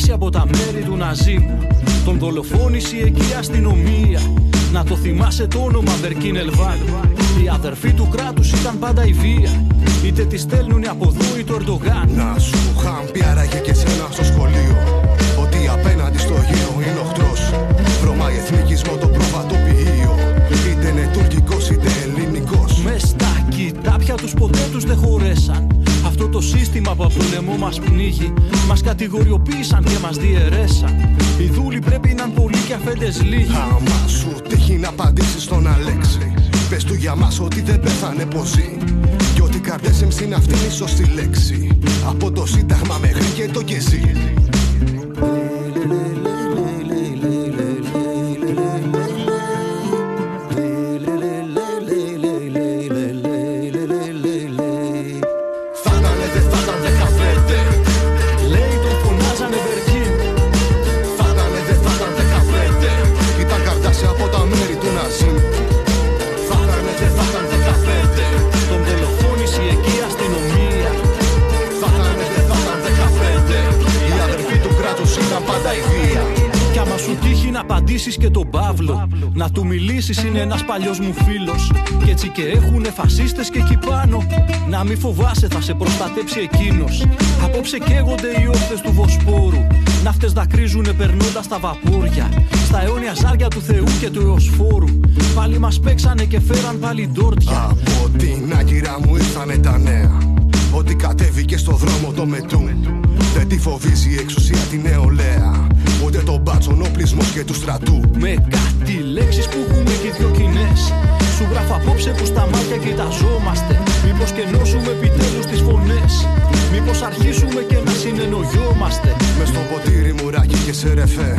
ήταν καρδάσια από τα μέρη του Ναζίμ Τον δολοφόνησε εκεί η αστυνομία Να το θυμάσαι το όνομα Μπερκίν Ελβάν. Οι αδερφοί του κράτους ήταν πάντα η βία. Είτε τη στέλνουνε από εδώ ή το Ερντογάν. Να σου είχαν πει άραγε και σένα στο σχολείο. Ότι απέναντι στο γύρο είναι οχτρός. Βρωμάει εθνικισμό το προβατοποιείο. Είτε είναι τουρκικός είτε ελληνικός. Μες στα κοιτάπια τους ποτέ τους δεν χωρέσαν Αυτό το σύστημα που από το λαιμό μας πνίγει. Μας κατηγοριοποίησαν και μας διαιρέσαν. Οι δούλοι πρέπει να είναι πολλοί και αφέντες λίγοι. Άμα σου τύχει να απαντήσεις στον Αλέξη Πες του για μας ότι δεν πέθανε πως ζει Και ότι καρδές MC είναι αυτή η σωστή λέξη. Από το σύνταγμα μέχρι και το κεζί Να του μιλήσεις είναι ένας παλιός μου φίλος. Κι έτσι και έχουνε φασίστες και εκεί πάνω. Να μη φοβάσαι θα σε προστατέψει εκείνος. Απόψε καίγονται οι όχθες του Βοσπόρου. Ναύτες δακρύζουνε περνώντας τα βαπόρια. Στα αιώνια ζάρια του Θεού και του Εωσφόρου. Πάλι μας παίξανε και φέραν πάλι ντόρτια. Από την Άγκυρα μου ήρθανε τα νέα. Ότι κατέβηκε στο δρόμο το μετού. Δεν τη φοβίζει η εξουσία την νεολαία. Ούτε τον μπάτσον οπλισμός και του στρατού. Με κάτι λέξεις που έχουμε και δυο κοινές. Σου γράφω απόψε που στα μάτια κοιταζόμαστε. Μήπως και νόσουμε επιτέλους τις φωνές. Μήπως αρχίσουμε και να συνεννοιόμαστε. Μες στο ποτήρι μουράκι και σε ρεφέ.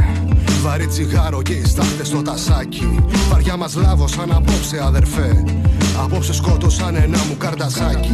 Βαρύ τσιγάρο και οι στάχτες στο τασάκι. Βαριά μας λάβωσαν απόψε αδερφέ. Απόψε σκότωσαν ένα μου καρδασάκι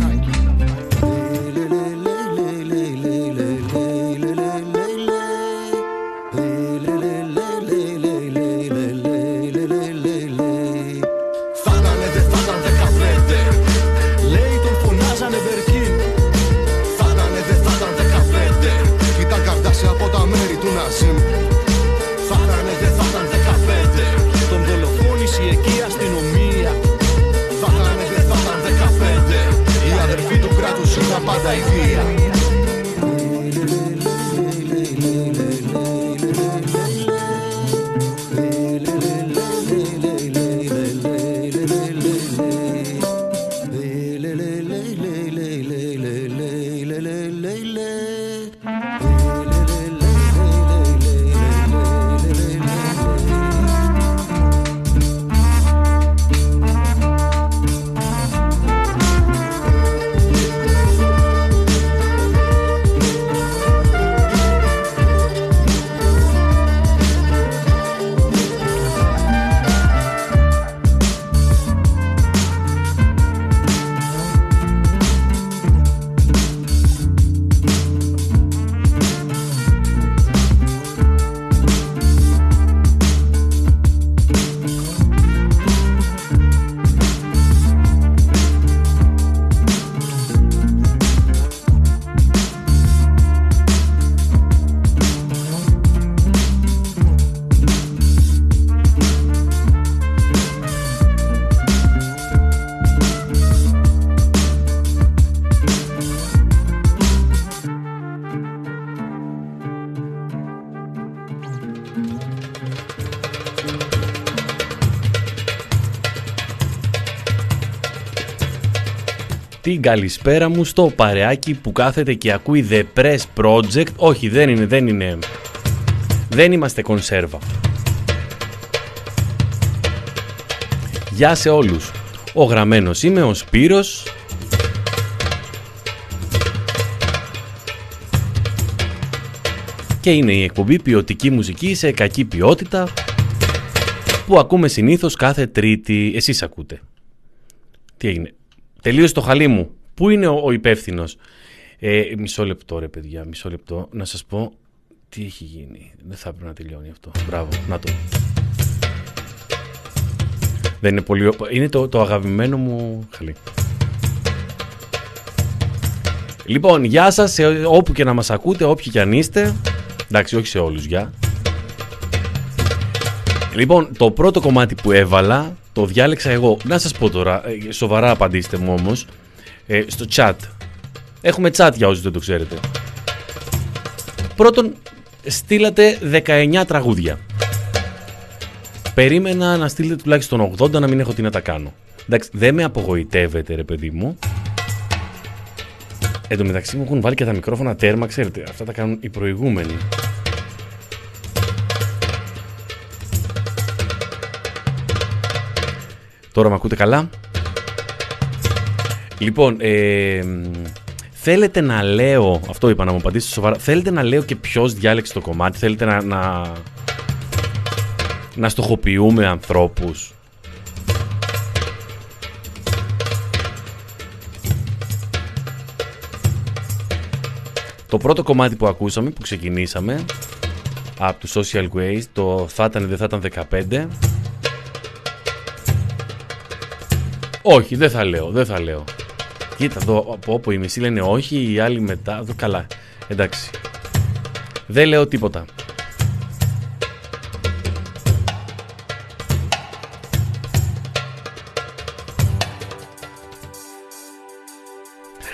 καλησπέρα μου στο παρεάκι που κάθεται και ακούει The Press Project. Όχι, δεν είναι, δεν είναι. Δεν είμαστε κονσέρβα. Γεια σε όλους. Ο γραμμένος είμαι ο Σπύρος. Και είναι η εκπομπή ποιοτική μουσική σε κακή ποιότητα που ακούμε συνήθως κάθε τρίτη. Εσείς ακούτε. Τι έγινε. Τελείωσε το χαλί μου. Πού είναι ο, ο υπεύθυνος; Ε, μισό λεπτό ρε παιδιά, μισό λεπτό. Να σας πω Τι έχει γίνει. Δεν θα έπρεπε να τελειώνει αυτό. Μπράβο. Να το. Δεν είναι πολύ... Είναι το, το αγαπημένο μου χαλί. Λοιπόν, γεια σας σε όπου και να μας ακούτε, όποιοι και αν είστε. Εντάξει, όχι σε όλους, γεια. Λοιπόν, το πρώτο κομμάτι που έβαλα, το διάλεξα εγώ. Να σας πω τώρα, ε, σοβαρά απαντήστε μου όμως, ε, στο chat. Έχουμε chat για όσους δεν το ξέρετε. Πρώτον, στείλατε 19 τραγούδια. Περίμενα να στείλετε τουλάχιστον 80 να μην έχω τι να τα κάνω. Εντάξει, δεν με απογοητεύετε ρε παιδί μου. Εν τω μεταξύ μου έχουν βάλει και τα μικρόφωνα τέρμα, ξέρετε. Αυτά τα κάνουν οι προηγούμενοι. Τώρα με ακούτε καλά; Λοιπόν, ε, θέλετε να λέω, αυτό είπα να μου απαντήσετε σοβαρά, θέλετε να λέω και ποιος διάλεξε το κομμάτι, θέλετε να, να, να στοχοποιούμε ανθρώπους; Το πρώτο κομμάτι που ακούσαμε, που ξεκινήσαμε από το Social Waste, το θα ήταν δεν θα ήταν 15. Όχι, δεν θα λέω, δεν θα λέω. Κοίτα εδώ, από όπου οι μισοί λένε όχι, οι άλλοι μετά, εδώ καλά. Εντάξει. Δεν λέω τίποτα.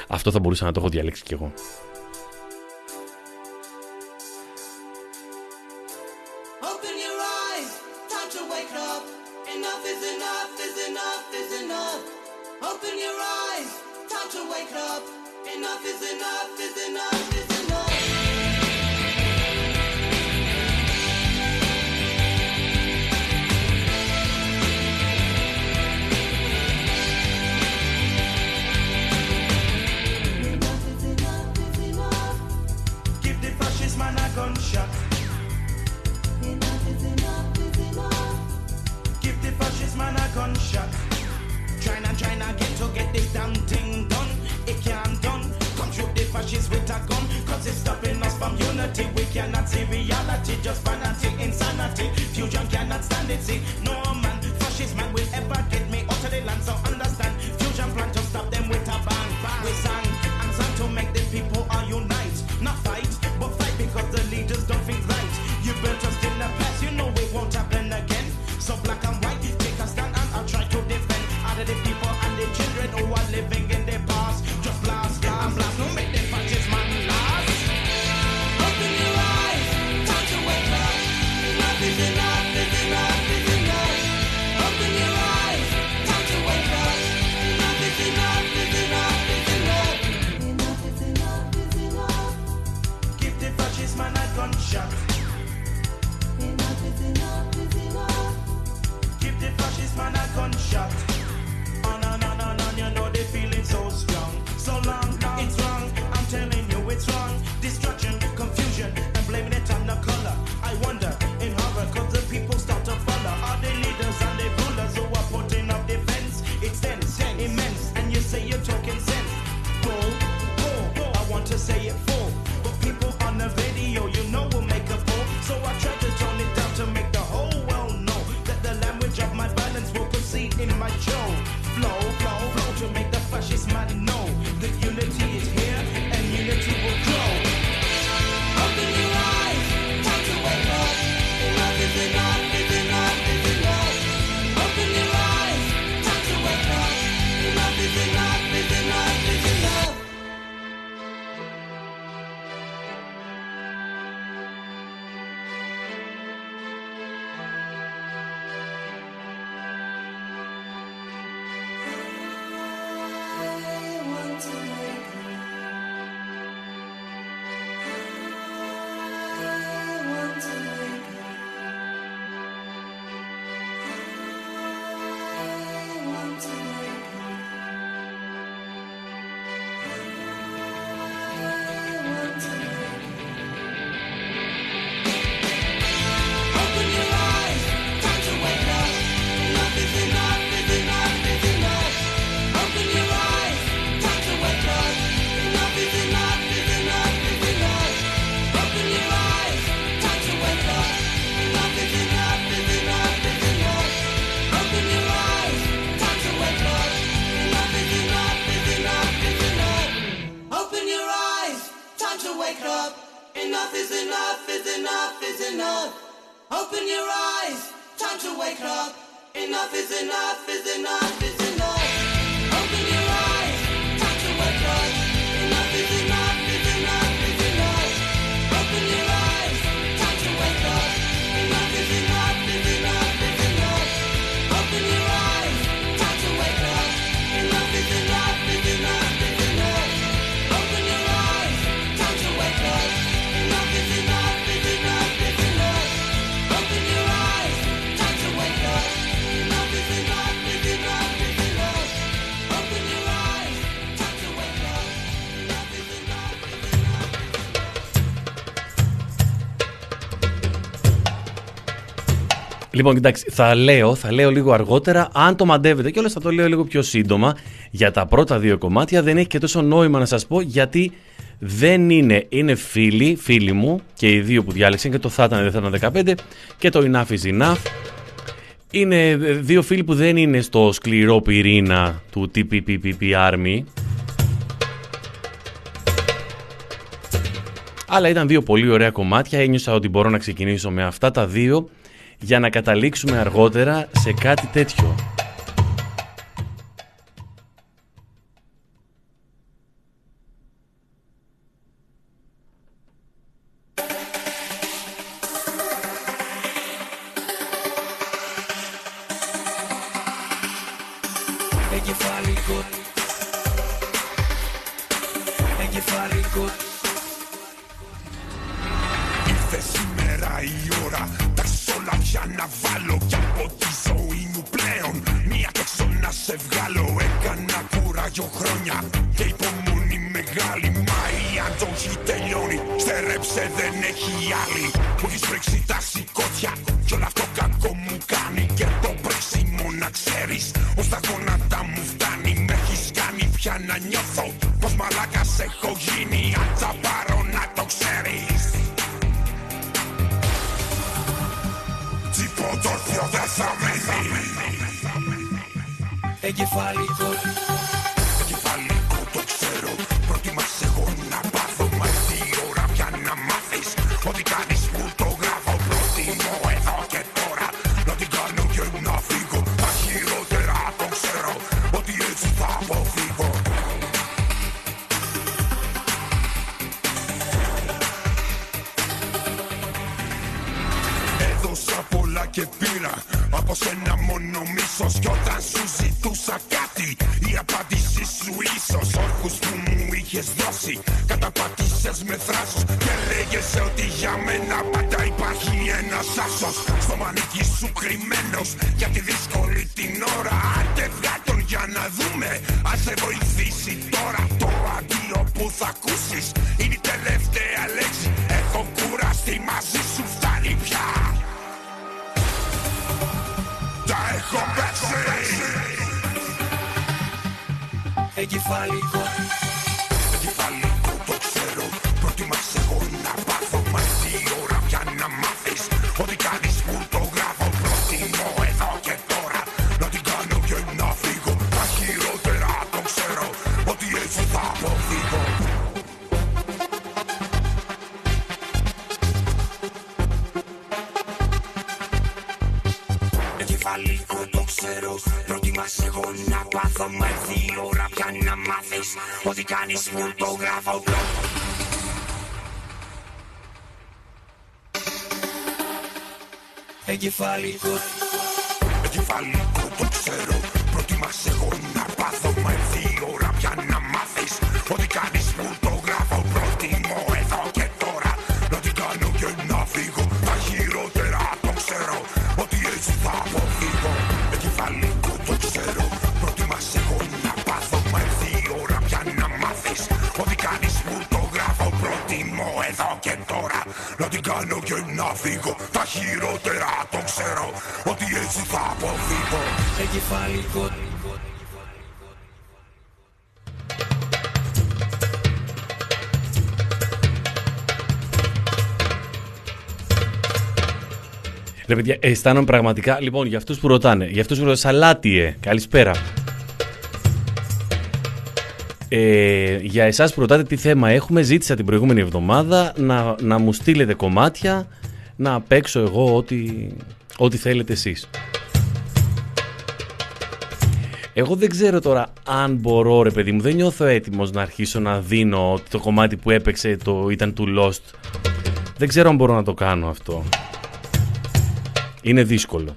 Αυτό θα μπορούσα να το έχω διαλέξει κι εγώ. time to wake up. Enough is enough is enough is enough. Enough is enough is enough. Give the fascist man a gunshot. Enough is enough is enough. Give the fascist man a gunshot. Trying and trying again to get this damn thing it can't done. Come shoot the fascists with a gun, cause it's stopping us from unity. We cannot see reality, just vanity, insanity. Fusion cannot stand it, see. No man, fascist man will ever get me out of the land, so understand. Fusion plan to stop them with a bang, bang. We sang and sang to make the Λοιπόν, κοιτάξτε, θα λέω, θα λέω λίγο αργότερα, αν το μαντεύετε και όλα θα το λέω λίγο πιο σύντομα. Για τα πρώτα δύο κομμάτια δεν έχει και τόσο νόημα να σας πω γιατί δεν είναι, είναι φίλοι, φίλοι μου και οι δύο που διάλεξαν και το θα ήταν, δεν θα ήταν 15 και το Enough is Enough. Είναι δύο φίλοι που δεν είναι στο σκληρό πυρήνα του TPPPP Army. Αλλά ήταν δύο πολύ ωραία κομμάτια, ένιωσα ότι μπορώ να ξεκινήσω με αυτά τα δύο για να καταλήξουμε αργότερα σε κάτι τέτοιο. Εγκεφαλικό Εγκεφαλικό το ξέρω lá nesse então grava o bloco. É de é de. Ρε παιδιά, αισθάνομαι πραγματικά, λοιπόν, για αυτούς που ρωτάνε, για αυτούς που ρωτάνε, Σαλάτιε, καλησπέρα. Ε, για εσάς που ρωτάτε τι θέμα έχουμε, ζήτησα την προηγούμενη εβδομάδα να, να μου στείλετε κομμάτια να παίξω εγώ ό,τι, ό,τι θέλετε εσείς. Εγώ δεν ξέρω τώρα αν μπορώ ρε παιδί μου, δεν νιώθω έτοιμος να αρχίσω να δίνω το κομμάτι που έπαιξε το ήταν του Lost. Δεν ξέρω αν μπορώ να το κάνω αυτό. Είναι δύσκολο.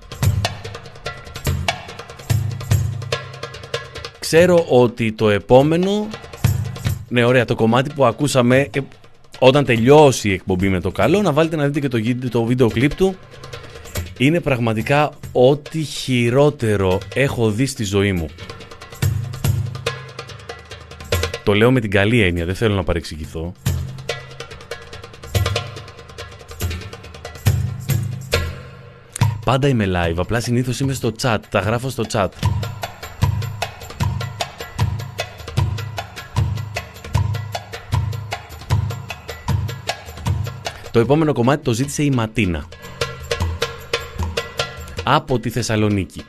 Ξέρω ότι το επόμενο... Ναι, ωραία, το κομμάτι που ακούσαμε ε, όταν τελειώσει η εκπομπή με το καλό, να βάλετε να δείτε και το, το βίντεο κλιπ του. Είναι πραγματικά ό,τι χειρότερο έχω δει στη ζωή μου. Το λέω με την καλή έννοια, δεν θέλω να παρεξηγηθώ. Πάντα είμαι live, απλά συνήθως είμαι στο chat, τα γράφω στο chat. Το επόμενο κομμάτι το ζήτησε η Ματίνα. Από τη Θεσσαλονίκη.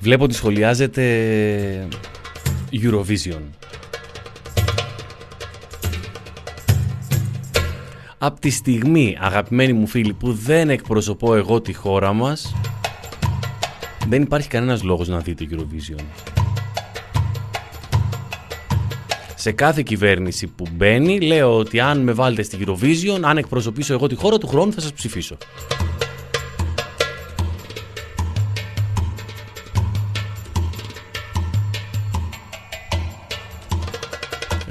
Βλέπω ότι σχολιάζεται Eurovision. Από τη στιγμή, αγαπημένοι μου φίλοι, που δεν εκπροσωπώ εγώ τη χώρα μας, δεν υπάρχει κανένας λόγος να δείτε Eurovision σε κάθε κυβέρνηση που μπαίνει λέω ότι αν με βάλετε στην Eurovision, αν εκπροσωπήσω εγώ τη χώρα του χρόνου θα σας ψηφίσω.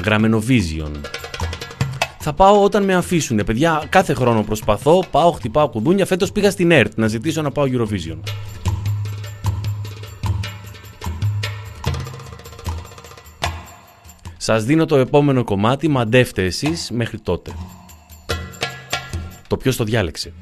Γραμμένο θα πάω όταν με αφήσουν. Παιδιά, κάθε χρόνο προσπαθώ, πάω, χτυπάω κουδούνια. Φέτος πήγα στην ΕΡΤ να ζητήσω να πάω Eurovision. Σας δίνω το επόμενο κομμάτι, μαντεύτε εσείς μέχρι τότε. Το ποιος το διάλεξε.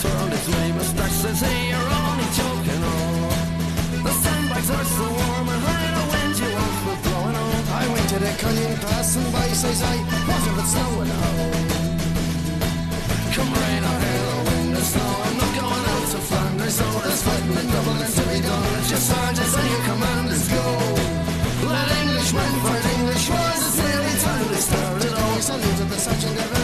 twirled his way mustache says, hey, you're only joking on. The sandbags are so warm and high, the wind you off were blowing on. I went to the canyon passing by, says I, what if it's snowing home? Come rain or hail or wind or snow, I'm not going out to Flanders, oh, there's fighting in Dublin to be done. It's your sergeants and your commanders go. Let Englishmen fight English wars, it's nearly time they all Always saluted the sergeant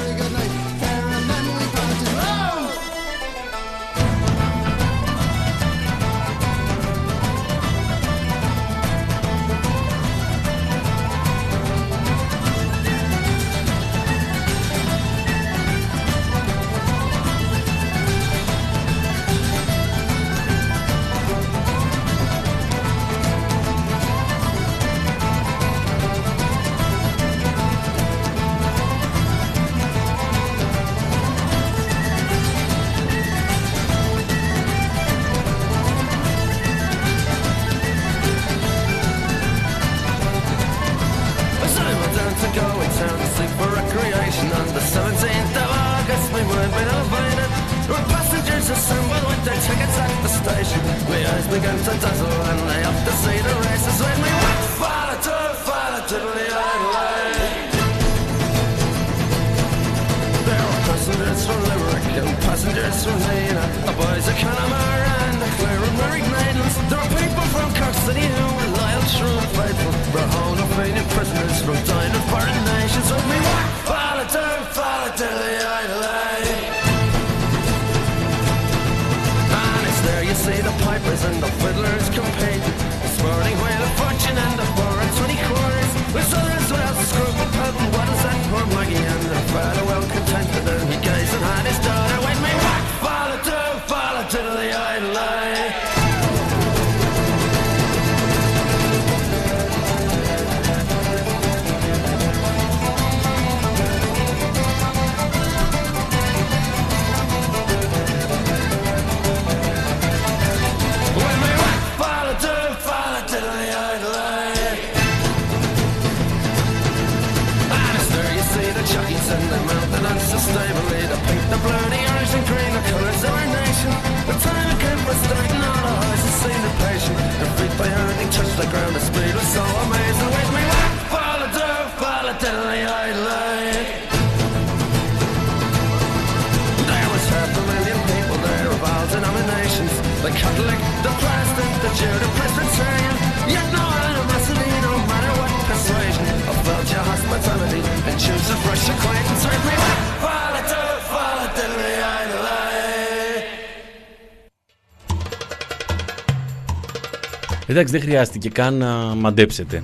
Εντάξει, δεν χρειάστηκε καν να μαντέψετε.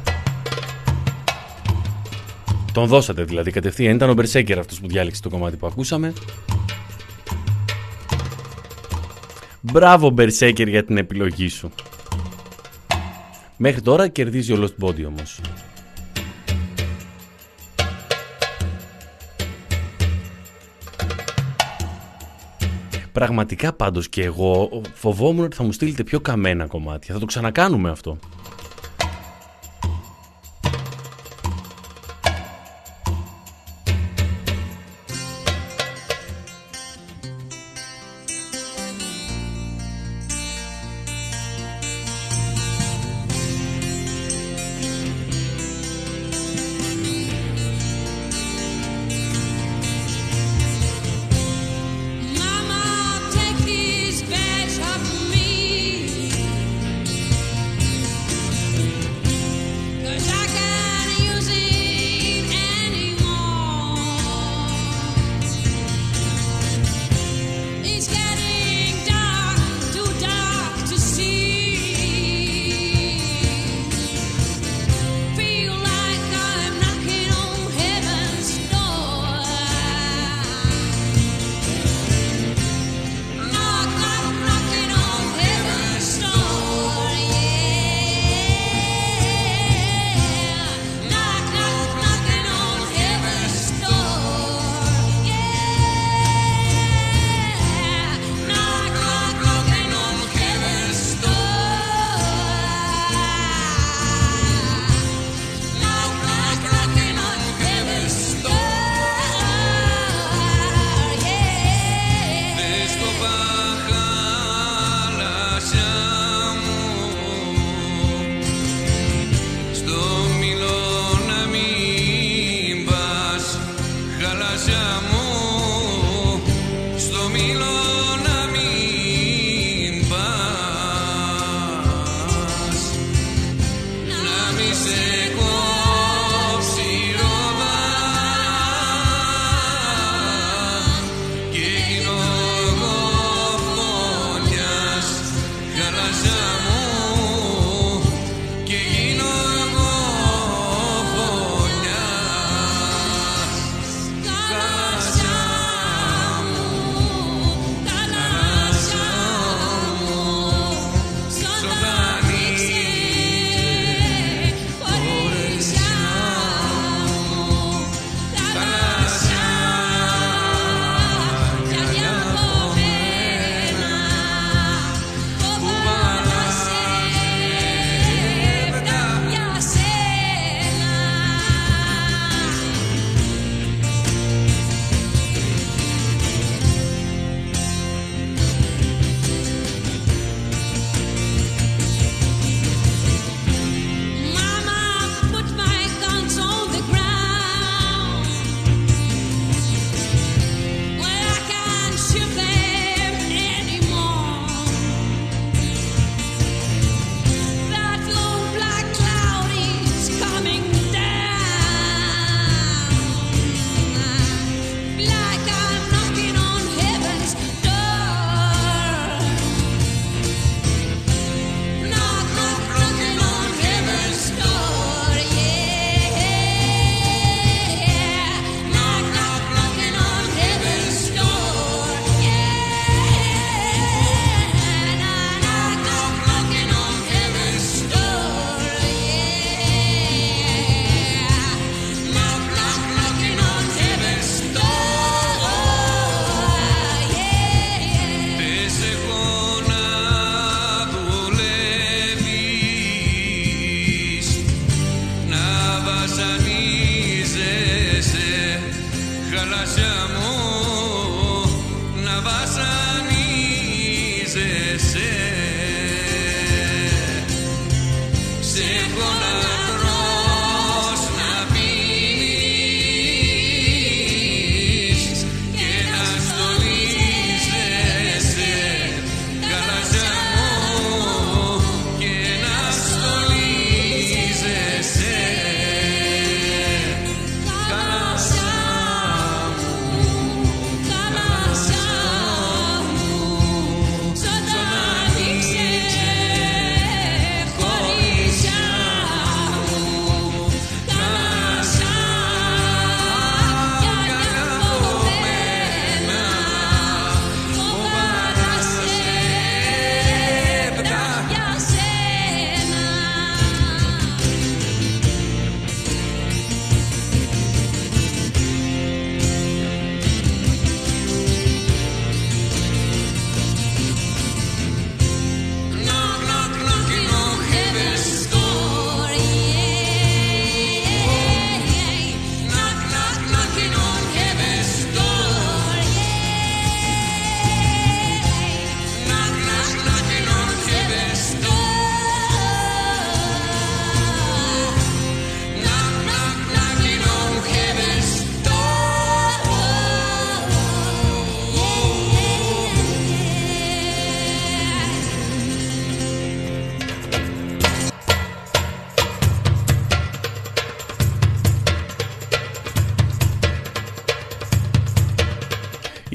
Τον δώσατε δηλαδή κατευθείαν. Ήταν ο Μπερσέκερ αυτός που διάλεξε το κομμάτι που ακούσαμε. Μπράβο Μπερσέκερ για την επιλογή σου. Μέχρι τώρα κερδίζει ο Lost Body όμως. Πραγματικά πάντως και εγώ φοβόμουν ότι θα μου στείλετε πιο καμένα κομμάτια. Θα το ξανακάνουμε αυτό.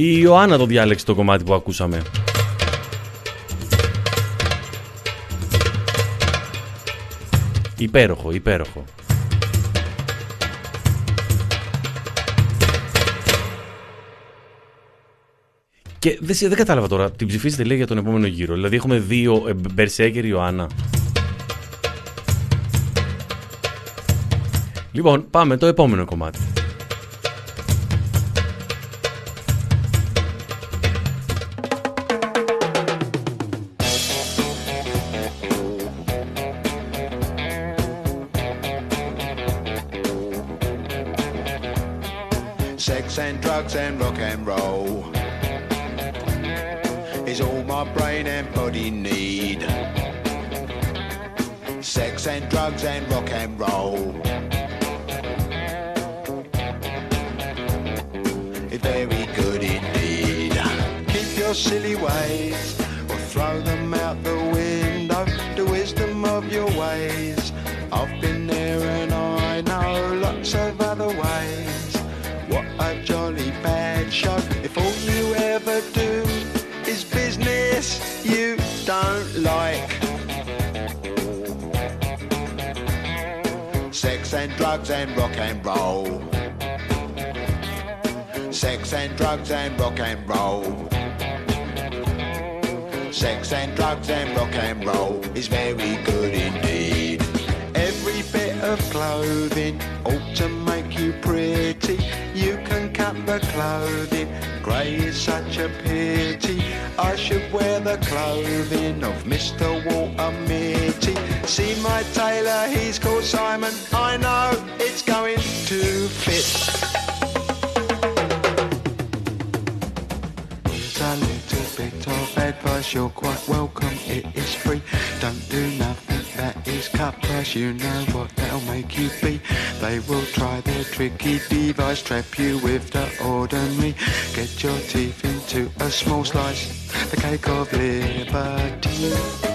Η Ιωάννα το διάλεξε το κομμάτι που ακούσαμε. Υπέροχο, υπέροχο. Και δεν, σε- δεν κατάλαβα τώρα, την ψηφίσετε λέει για τον επόμενο γύρο. Δηλαδή έχουμε δύο ε, Μπερσέκερ Ιωάννα. Λοιπόν, πάμε το επόμενο κομμάτι. Drugs and rock and roll is all my brain and body need. Sex and drugs and rock and roll. It's very good indeed. Keep your silly ways or throw them out the window. The wisdom of your ways. Drugs and rock and roll. Sex and drugs and rock and roll. Sex and drugs and rock and roll is very good indeed. Every bit of clothing Cut the clothing, grey is such a pity. I should wear the clothing of Mr. Walter Mitty. See my tailor, he's called Simon. I know it's going to fit. Here's a little bit of advice, you're quite welcome, it is free. Don't do nothing that is cut price, you know what that'll make you be. They will try their tricky device, trap you with the ordinary. Get your teeth into a small slice, the cake of liberty.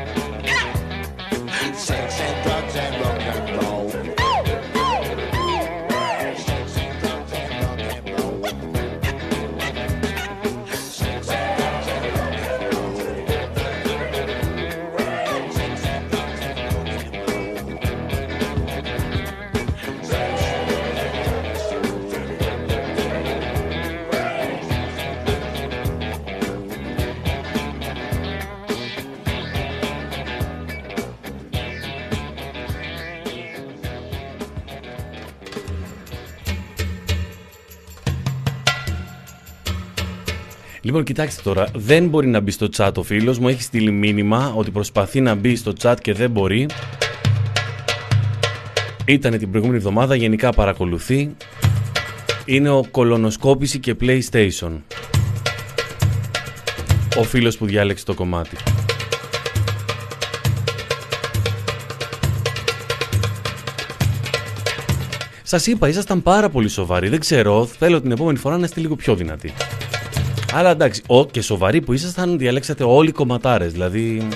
Λοιπόν, κοιτάξτε τώρα, δεν μπορεί να μπει στο chat ο φίλος μου, έχει στείλει μήνυμα ότι προσπαθεί να μπει στο chat και δεν μπορεί. Ήτανε την προηγούμενη εβδομάδα, γενικά παρακολουθεί. Είναι ο κολονοσκόπηση και PlayStation. Ο φίλος που διάλεξε το κομμάτι. Σας είπα, ήσασταν πάρα πολύ σοβαροί. Δεν ξέρω, θέλω την επόμενη φορά να είστε λίγο πιο δυνατοί. Αλλά εντάξει, ο, και σοβαροί που ήσασταν, διαλέξατε όλοι κομματάρες. Δηλαδή.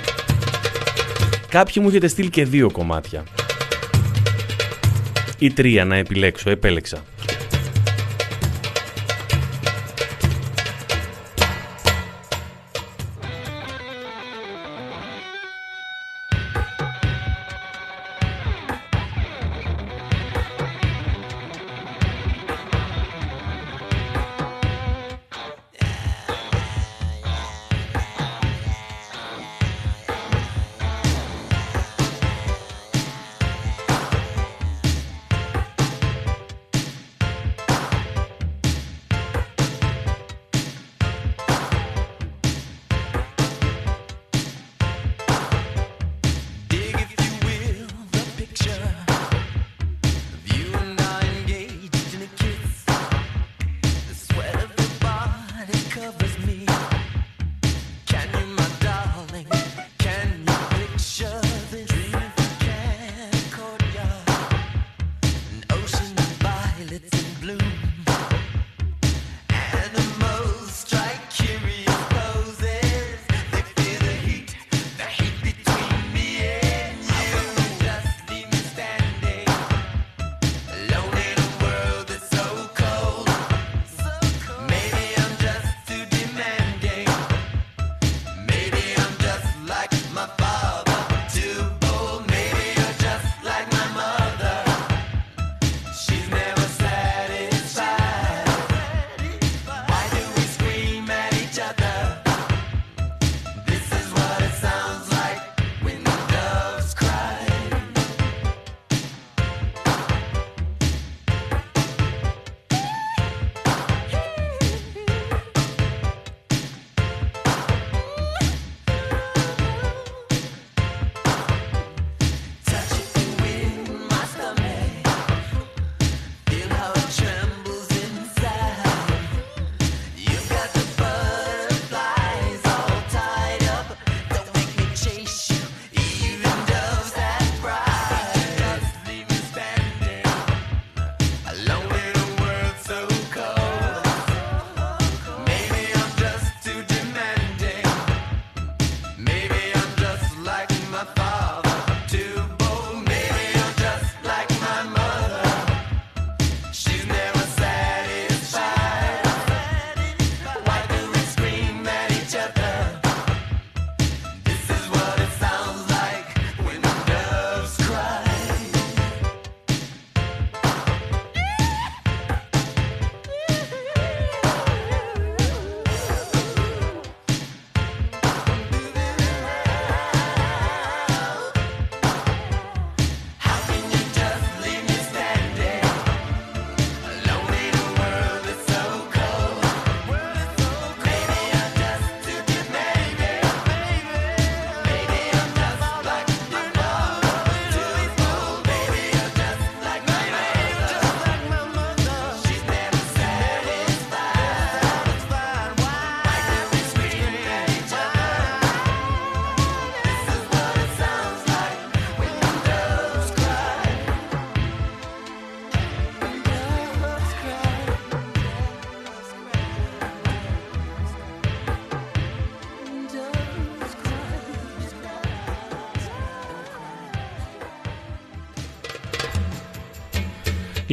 Κάποιοι μου έχετε στείλει και δύο κομμάτια. Ή τρία να επιλέξω, επέλεξα.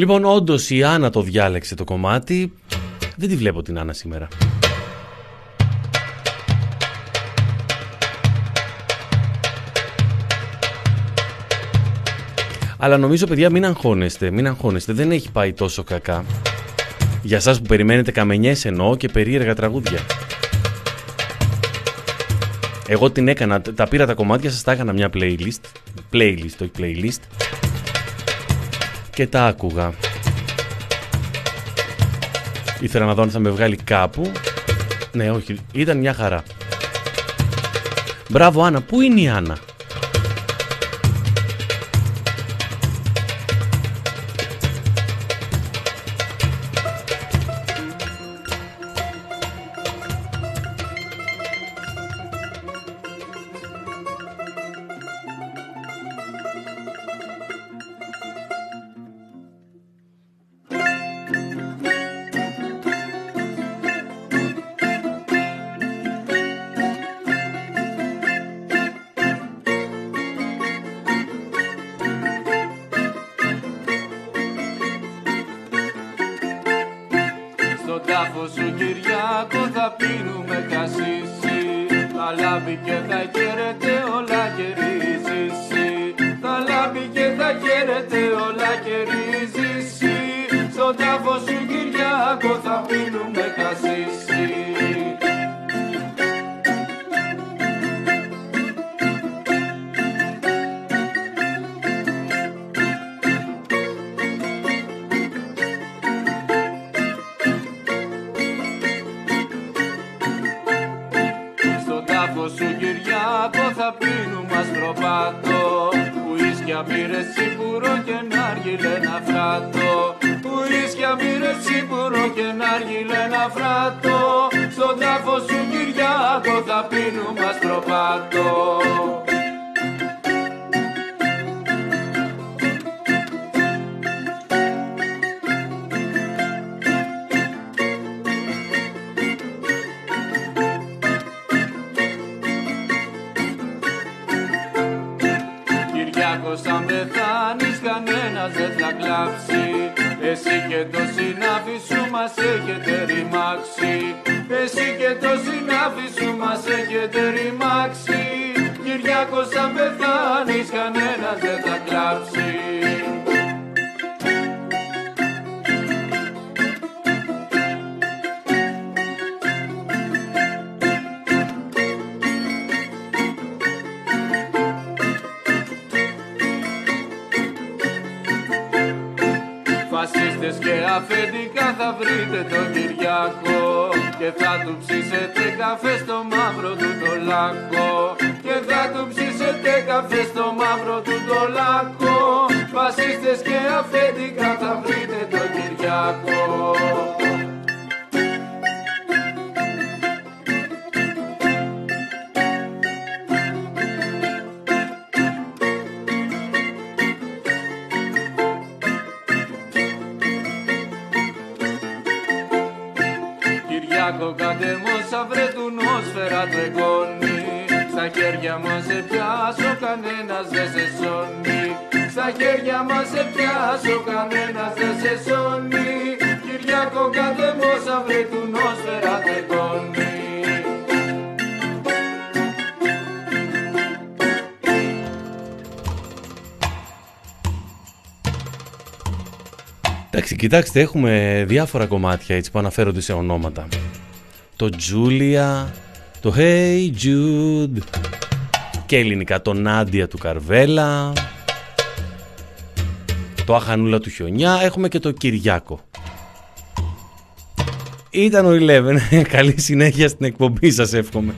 Λοιπόν, όντως η Άννα το διάλεξε το κομμάτι. Δεν τη βλέπω την Άννα σήμερα. Αλλά νομίζω, παιδιά, μην αγχώνεστε. Μην αγχώνεστε. Δεν έχει πάει τόσο κακά. Για σας που περιμένετε καμενιές εννοώ και περίεργα τραγούδια. Εγώ την έκανα, τα πήρα τα κομμάτια σας, τα έκανα μια playlist. Playlist, όχι playlist. Και τα άκουγα. Ήθελα να δω αν θα με βγάλει κάπου. Ναι, όχι, ήταν μια χαρά. Μπράβο Άννα, πού είναι η Άννα; Κυριάκο σαν πεθάνεις κανένας δεν θα κλάψει. Φασίστες και αφεντικά θα βρείτε τον Κυριάκο Και θα του ψήσετε καφέ στο μαύρο του το λάκκο. Και θα του ψήσετε καφέ στο μαύρο του το λάκκο. Φασίστες και αφεντικά θα βρείτε σε πιάσω κανένας δεν σε σώνει. Κυριάκο κατεμόσα βρε του νόσφαιρα τρεγώνει Εντάξει, κοιτάξτε, έχουμε διάφορα κομμάτια έτσι που αναφέρονται σε ονόματα. Το Julia, το Hey Jude και ελληνικά το Νάντια του Καρβέλα, το Αχανούλα του Χιονιά, έχουμε και το Κυριάκο. Ήταν ο Eleven. Καλή συνέχεια στην εκπομπή σας εύχομαι.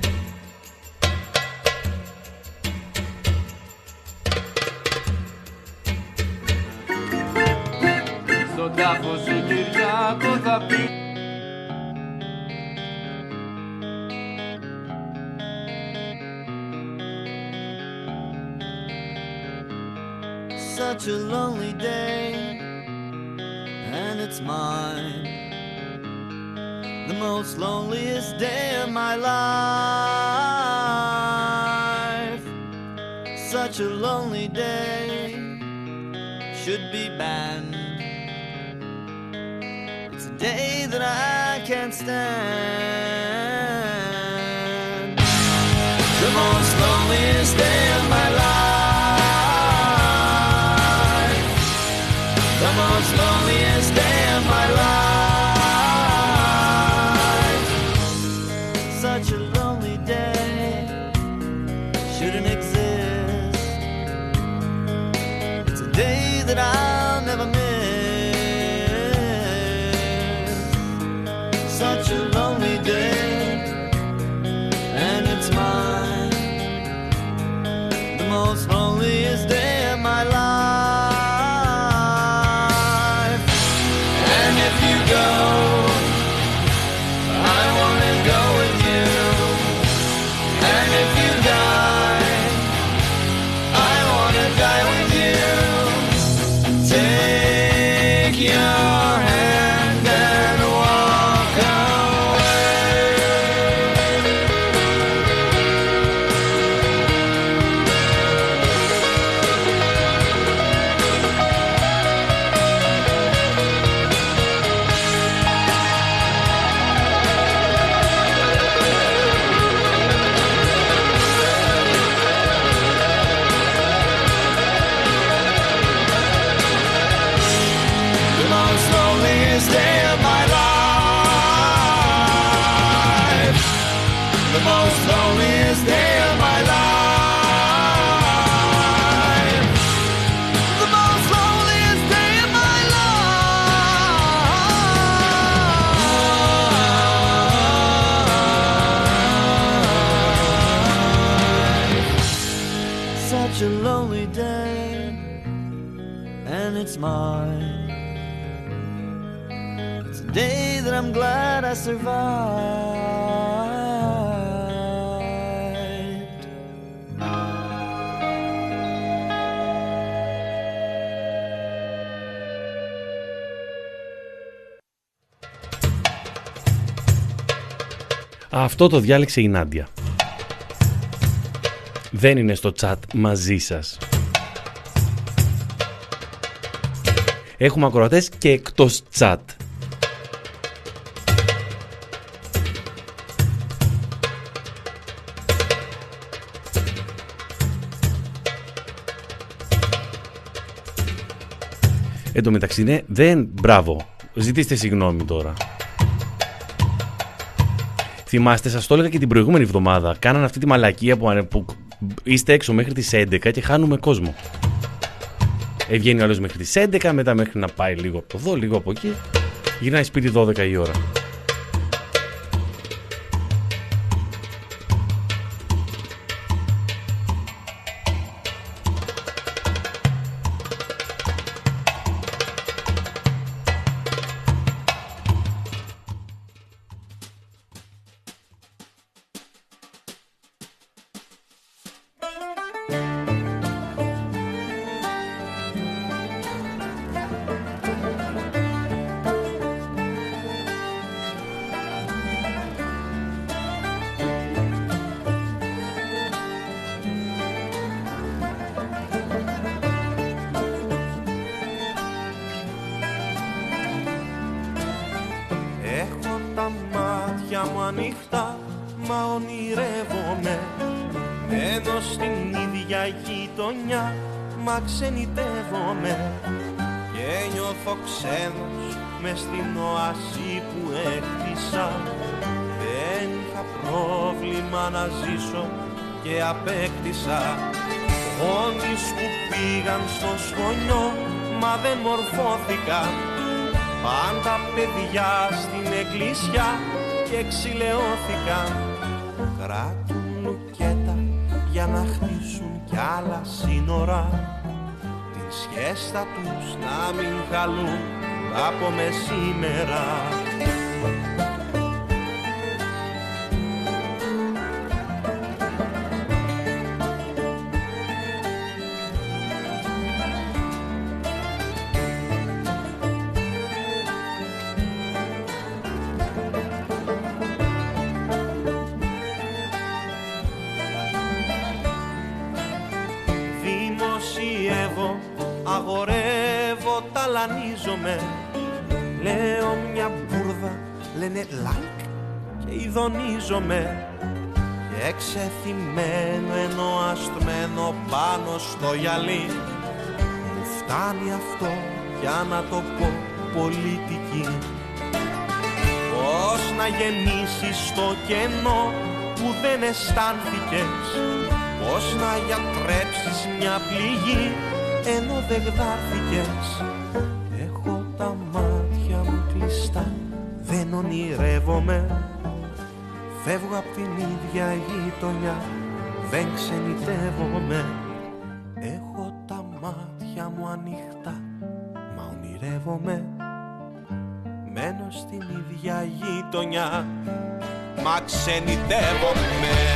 such a lonely day should be banned. It's a day that I can't stand. The most loneliest day. Αυτό το διάλεξε η Νάντια. Δεν είναι στο chat μαζί σας. Έχουμε ακροατές και εκτός chat. Εν τω μεταξύ, ναι, δεν. Μπράβο. Ζητήστε συγγνώμη τώρα. Θυμάστε, σας το έλεγα και την προηγούμενη εβδομάδα. Κάναν αυτή τη μαλακία που, ανε- που είστε έξω μέχρι τις 11 και χάνουμε κόσμο. Ε, βγαίνει ο άλλος μέχρι τις 11, μετά μέχρι να πάει λίγο από εδώ, λίγο από εκεί. Γυρνάει σπίτι 12 η ώρα. Μα δεν μορφώθηκαν Πάντα παιδιά στην εκκλησιά και ξυλαιώθηκαν Κράτουν λουκέτα για να χτίσουν κι άλλα σύνορα. Την σχέστα τους να μην χαλούν από μεσήμερα Δημοσιεύω, αγορεύω, ταλανίζομαι Λέω μια μπουρδα, λένε like και ειδονίζομαι. Και εξεθυμένο ενώ αστμένο πάνω στο γυαλί. Μου φτάνει αυτό για να το πω πολιτική. Πώς να γεννήσεις το κενό που δεν αισθάνθηκες; Πώς να γιατρέψεις μια πληγή ενώ δεν γδάρθηκες; Ονειρεύομαι Φεύγω απ' την ίδια γειτονιά, δεν ξενιτεύομαι. Έχω τα μάτια μου ανοιχτά, μα ονειρεύομαι. Μένω στην ίδια γειτονιά, μα ξενιτεύομαι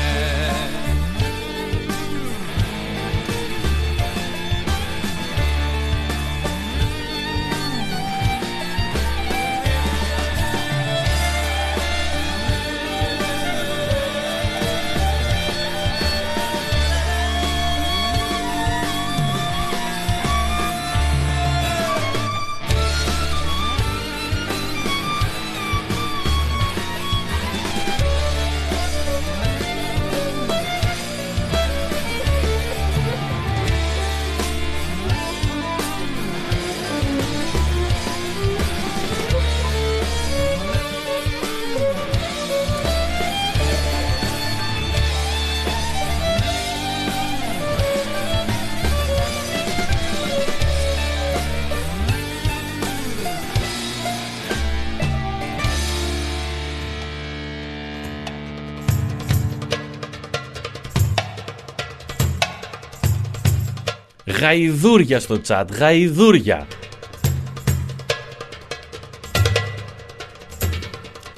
Γαϊδούρια στο chat, γαϊδούρια.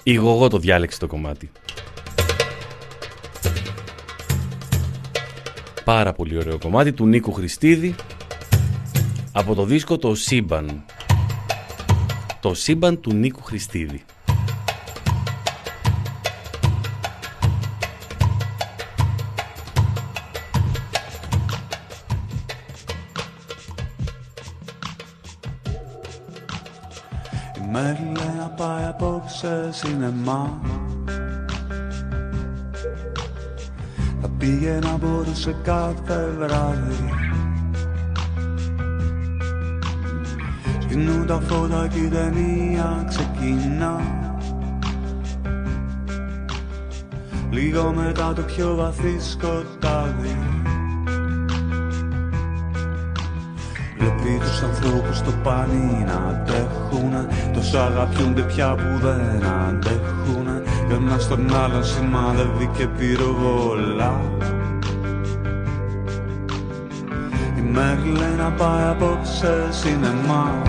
Η Γογό το διάλεξε το κομμάτι. Πάρα πολύ ωραίο κομμάτι του Νίκου Χριστίδη από το δίσκο το Σύμπαν. Το Σύμπαν του Νίκου Χριστίδη. Σινεμά. Θα πήγε να μπορούσε κάθε βράδυ. Σκηνούν τα φώτα και η ταινία ξεκινά. Λίγο μετά το πιο βαθύ σκοτάδι Βλέπει τους ανθρώπους στο πανί να αντέχουνε Τόσο αγαπιούνται πια που δεν αντέχουνε. Και ένα στον άλλον σημαδεύει και πυροβολά Η Μέρη λέει να πάει απόψε σινεμά.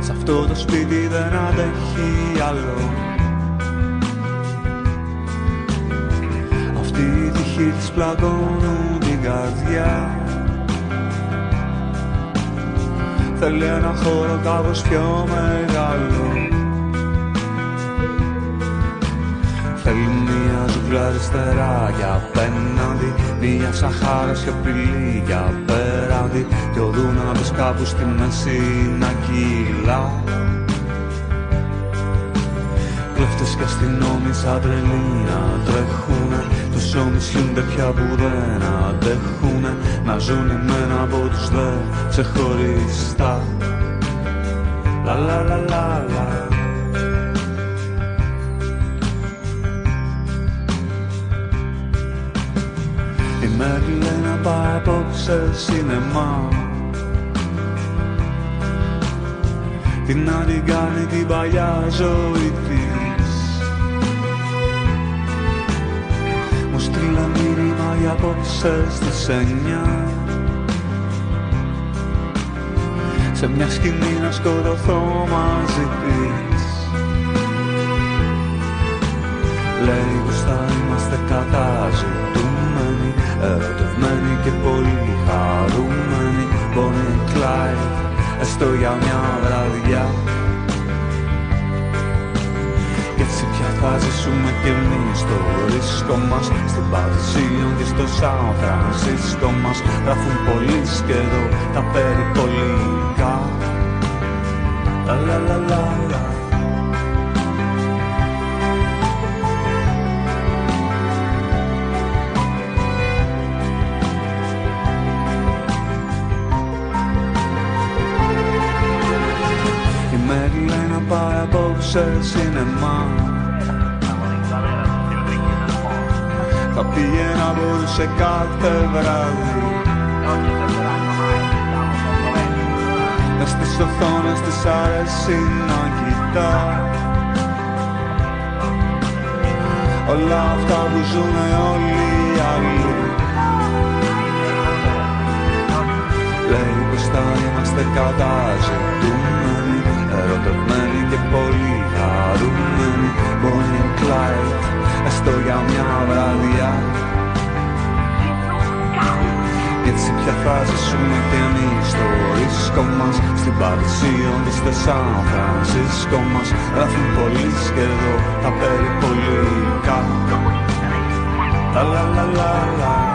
Σ' αυτό το σπίτι δεν αντέχει άλλο. Αυτή η τυχή της πλακώνουν την καρδιά. Θέλει ένα χώρο κάπως πιο μεγάλο. Θέλει μια ζούγκλα αριστερά για απέναντι Μια σαχάρα σιωπηλή για απέναντι Και ο Δούναβης κάπου στη μέση να κυλά Κλέφτες και αστυνόμοι σαν τρελοί να τρέχουνε Τόσο μισιούνται πια που δεν αντέχουνε. Να ζουν εμένα από τους δε ξεχωριστά. Λα λα λα λα λα. Η Μέρη λέει να πάει απόψε σινεμά. Τι να την κάνει την παλιά ζωή στείλα μήνυμα για απόψες στις εννιά. Σε μια σκηνή να σκοτωθώ μαζί της. Λέει πως θα είμαστε καταζητούμενοι Ερωτευμένοι και πολύ χαρούμενοι. Bonnie and Clyde Έστω για μια βραδιά θα ζήσουμε κι εμείς το ρίσκο μας. Στην Παρισίων και στο Σαν Φρανσίσκο μας. Γράφουν πολλοί και εδώ τα περιπολικά. La la la la la. Η Μερλένα πάει απόψε σινεμά πήγαινα μπορούσε κάθε βράδυ. Μες στις οθόνες της αρέσει να κοιτά. Όλα αυτά που ζουνε όλοι οι άλλοι. Λέει πως θα είμαστε καταζητούμενοι Ερωτευμένοι και πολύ χαρούμενοι. Bonnie and Clyde Έστω για μια βραδιά. Έτσι πια θα ζήσουμε κι εμείς στο ρίσκο μας Στην Παρισίον και στο Σαν Φρανσίσκο μας. Γράφουν πολύ και εδώ τα περιπολικά La la la la la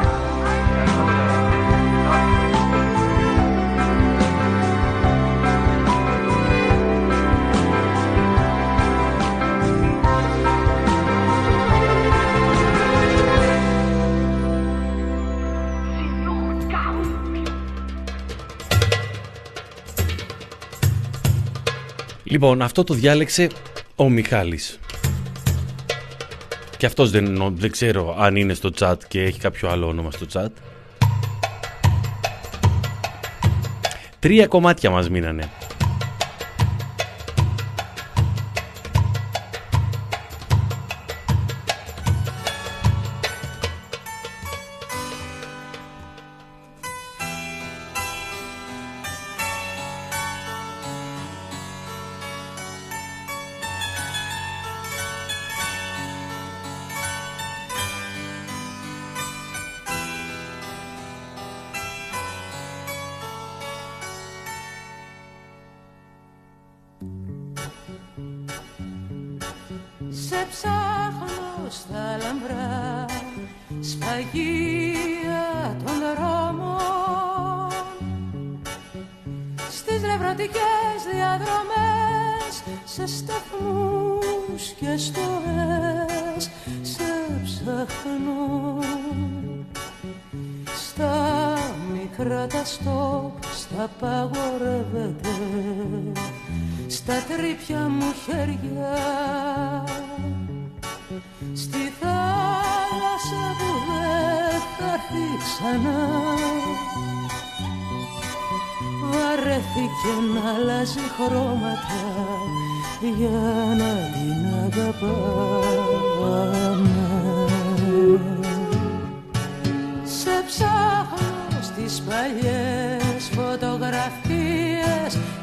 Λοιπόν, αυτό το διάλεξε ο Μιχάλης. Και αυτός δεν, δεν ξέρω αν είναι στο chat και έχει κάποιο άλλο όνομα στο chat. Τρία κομμάτια μας μείνανε.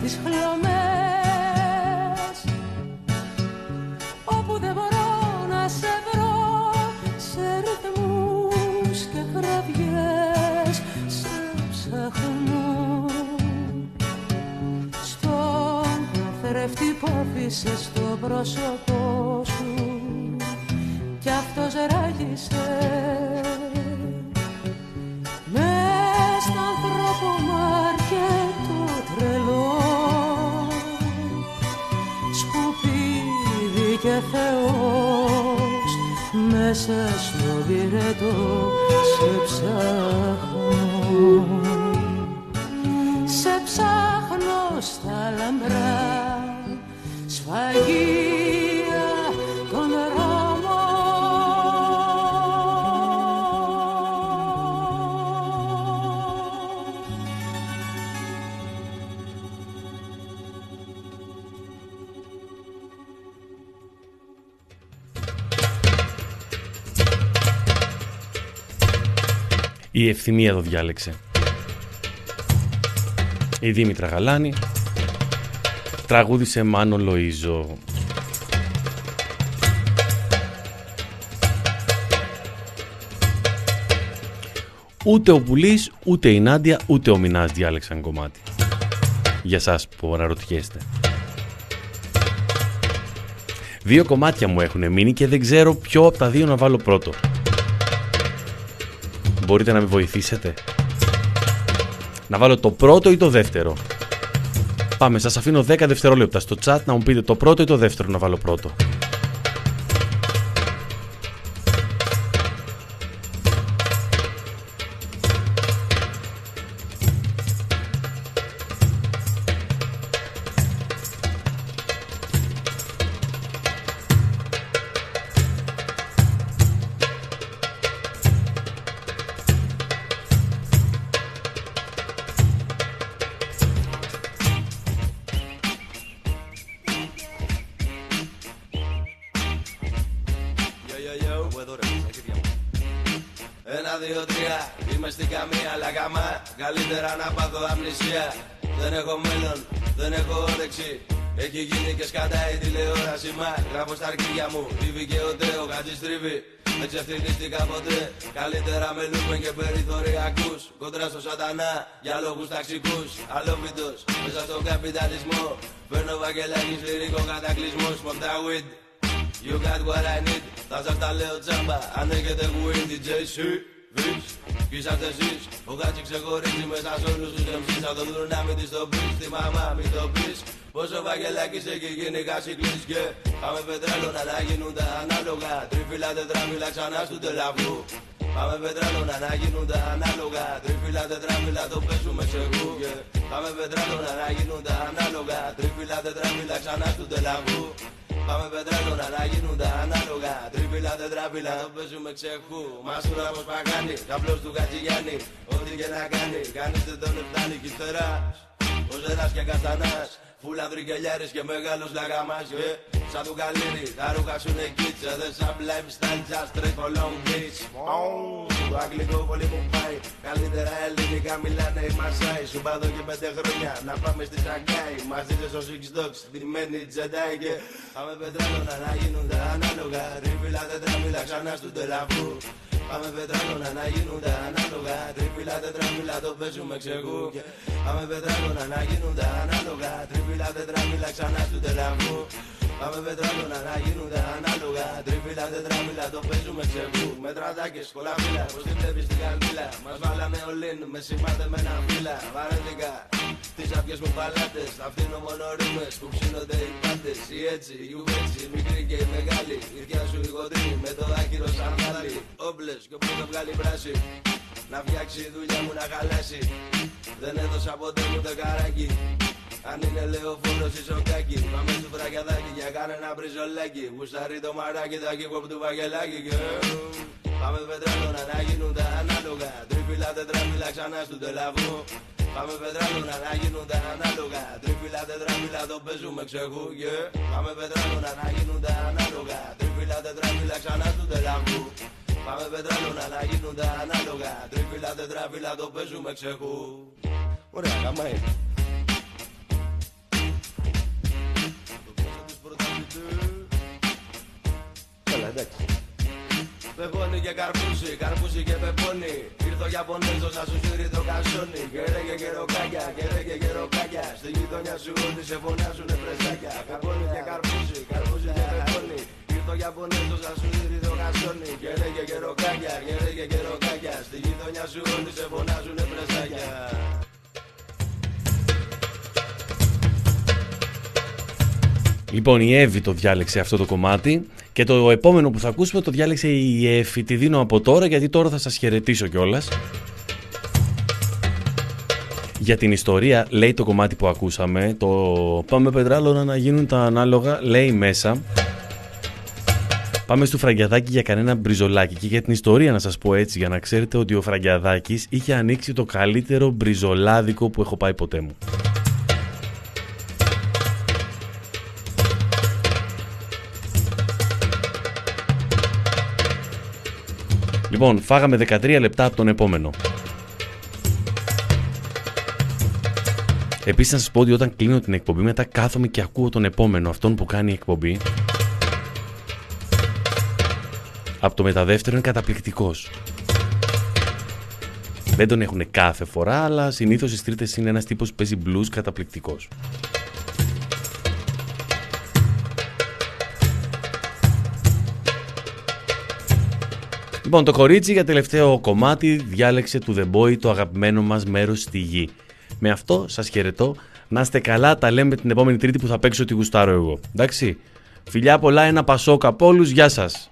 Τις χλωμένες όπου δεν μπορώ να σε βρω σε ρυθμούς και γραδιές σε ψάχνω στον καθρέφτη που άφησες στο πρόσωπό σου κι αυτός ράγισε και Θεός μέσα στο πυρετό σε ψάχνω. Σε ψάχνω στα λαμπρά σφαγεία Η ευθυμία το διάλεξε. Η Δήμητρα Γαλάνη τραγούδισε Μάνο Λοΐζο. Ούτε ο Πουλής, ούτε η Νάντια, ούτε ο Μινάς διάλεξαν κομμάτι. Για σας που αναρωτιέστε. Δύο κομμάτια μου έχουν μείνει και δεν ξέρω ποιο από τα δύο να βάλω πρώτο. Μπορείτε να με βοηθήσετε. Να βάλω το πρώτο ή το δεύτερο. Πάμε, σας αφήνω 10 δευτερόλεπτα στο chat να μου πείτε το πρώτο ή το δεύτερο να βάλω πρώτο. Καμία αλλά καμά Καλύτερα να πάθω αμνησία. Δεν έχω μέλλον, δεν έχω όρεξη. Έχει γίνει και σκατάει η τηλεόραση Μα γράφω στα αρκίδια μου, Ήβη και ο Τέο κατιστρίβει Δεν ξεφτυλίστηκα ποτέ. Καλύτερα με λούπε και περιθωριακούς. Κοντρά στο σατανά, για λόγους ταξικούς. Αλόβητος, μέσα στον καπιταλισμό. Παίρνω βαγγελάκης λυρικό κατακλυσμός. Smoke that weed You got what I need. Θα σας τα λέω τσάμπα Αν έχετε win DJ Σιβής Κι είσαστε εσείς Ο Γάτσι ξεχωρίζει μέσα σ' όλους τους MCs Θα το δουν να μην της το πεις Τη μαμά μην το πεις Πόσο βαγγελάκης έχει γίνει χασικλής Και πάμε πετράλωνα να γίνουν τα ανάλογα. Τριφύλλα τετράμιλα ξανά στου τελαβού Πάμε πετράλωνα να γίνουν τα ανάλογα. Τριφύλλα τετράμιλα το παίζουμε ξεγού yeah. Πάμε πετράλωνα να γίνουν τα ανάλογα. Τριφύλλα τετράμιλα ξανά στου τελαβού Πάμε πετράλωνα να γίνουν τα ανάλογα. Τρίπιλα, τετράπιλα, το παίζουμε ξεχού Μασούρα πως παγάνει, καπλός του Κατζηγιάννη Ό,τι και να κάνει, κάνεις δεν τον εφτάνει Κι ύστερας, ο Ζεράς και Καστανάς Φούλα δρυκελιάρης και μεγάλος λαγαμάς yeah. Σαν του καλύρι, τα ρούχα σου είναι κίτσα Δεν σαν lifestyle, just straight for long beach. Το αγγλικό πολύ μου πάει Καλύτερα ελληνικά μιλάνε οι Μασάι. Σου πάω εδώ και πέντε χρόνια να πάμε στη Σαγκάη Μαζί σε στο Six Dogs, στημένη τζεντάι Και πάμε πετράλωνα να γίνουν τα ανάλογα. Ρίφυλα τετραμίλα ξανά του τελαφού Πάμε πετράλωνα να γίνουν τα ανάλογα. Τρίπιλα, τετραμίλα το παίζουμε ξεγού Και Πάμε πετράλωνα να γίνουν τα ανάλογα. Τρίπιλα, τετραμίλα ξανά του τελαφού Πάμε πετράλωνα να γίνουν τα ανάλογα. Τρίπιλα, τετραμίλα το παίζουμε ξεγού Με τραντάκες, κολαφίλα, πως την βλέπεις στην καρδίλα Μας βάλανε ολίν με σημάτεμενα φύλλα. Βαρέθηκα τις άπιες μου παλάτες Θα φτύνω μόνο ρήμες που ψήνονται οι πάντες Ή έτσι, η έτσι, η μικρή και η μεγάλη. Η θεία σου η χοντρή με το άκυρο σαν χάλι Όμπλες και όπου το βγάλει πράσι. Να φτιάξει η δουλειά μου να χαλάσει. Δεν έδωσα ποτέ μου το καράκι. Αν είναι λεωφόρος ή σοκάκι Πάμε στο βραγιαδάκι για κάνε ένα μπριζολάκι Γουστάρει το μαράκι τα κύκοπ του βαγγελάκι και... Πάμε πετράλωνα να γίνουν τα ανάλογα. Τριφύλλα τετράμιλα ξανά στο τελαβού Πάμε πετράλωνα να γίνουν τα ανάλογα. Τριφύλλα τετράμιλα το παίζουμε ξεχού yeah. Πάμε πετράλωνα να γίνουν τα ανάλογα. Τριφύλλα τετράμιλα ξανά στο τελαβού. Πάμε πετράλωνα να γίνουν τα ανάλογα. Τριφύλλα τετράμιλα το παίζουμε ξεχού. Ωραία, καμάει Καλά, εντάξει. Πεπόνι και καρπούζι, καρπούζι και πεπόνι Ήρθω για πονέζο, σα σου σύρει το κασόνι Κερέ και καιροκάκια, κερέ και καιροκάκια. Στη γειτονιά σου όλοι σε φωνάζουνε πρεσάκια Πεπόνι και καρπούζι, καρπούζι και πεπόνι Ήρθω για πονέζο, σα σου σύρει το κασόνι Κερέ και καιροκάκια, κερέ και καιροκάκια. Στη γειτονιά σου όλοι σε φωνάζουνε πρεσάκια Λοιπόν, η Εύη το διάλεξε αυτό το κομμάτι και το επόμενο που θα ακούσουμε το διάλεξε η Εύη. Τη δίνω από τώρα γιατί τώρα θα σας χαιρετήσω κιόλας. Για την ιστορία λέει το κομμάτι που ακούσαμε, το πάμε πετράλωνα να γίνουν τα ανάλογα, λέει μέσα. Πάμε στο Φραγκιαδάκι για κανένα μπριζολάκι και για την ιστορία να σας πω έτσι για να ξέρετε ότι ο Φραγκιαδάκης είχε ανοίξει το καλύτερο μπριζολάδικο που έχω πάει ποτέ μου. Λοιπόν, φάγαμε 13 λεπτά από τον επόμενο. Επίσης να σας πω ότι όταν κλείνω την εκπομπή μετά κάθομαι και ακούω τον επόμενο, αυτόν που κάνει η εκπομπή. Από το μεταδεύτερο είναι καταπληκτικός. Δεν τον έχουν κάθε φορά, αλλά συνήθως στις τρίτες είναι ένας τύπος που παίζει blues καταπληκτικός. Λοιπόν, το κορίτσι για τελευταίο κομμάτι διάλεξε του The Boy το αγαπημένο μας μέρος στη γη. Με αυτό σας χαιρετώ. Να είστε καλά. Τα λέμε την επόμενη Τρίτη που θα παίξω τη γουστάρω εγώ. Εντάξει. Φιλιά πολλά, ένα πασόκ από όλους. Γεια σας.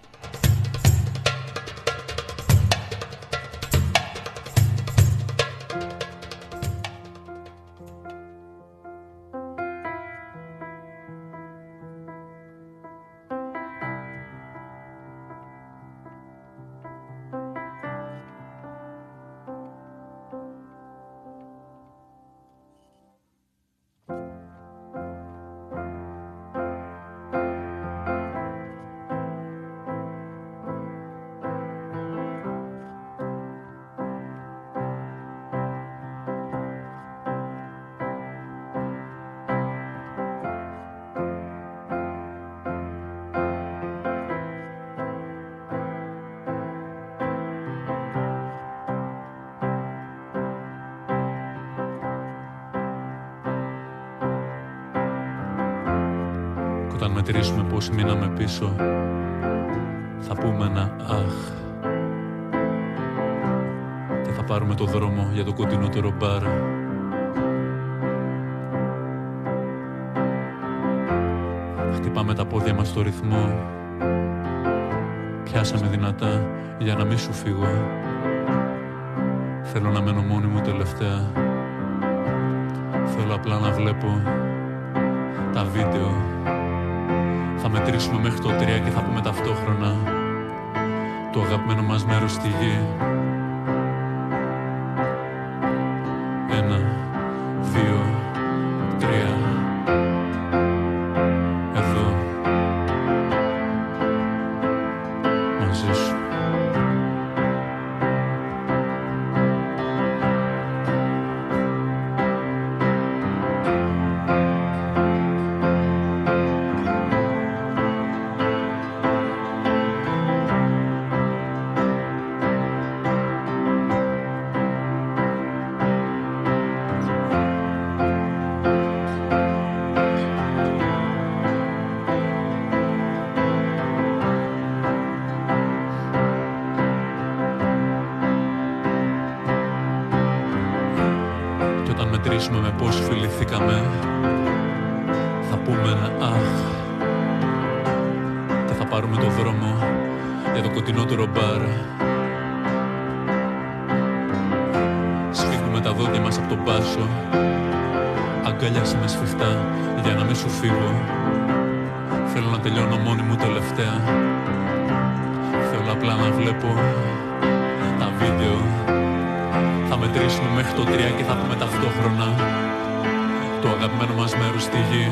Φύγω Θέλω να τελειώνω μόνη μου τελευταία. Θέλω απλά να βλέπω Τα βίντεο. Θα μετρήσουμε μέχρι το 3 και θα πούμε ταυτόχρονα Το αγαπημένο μας μέρος στη γη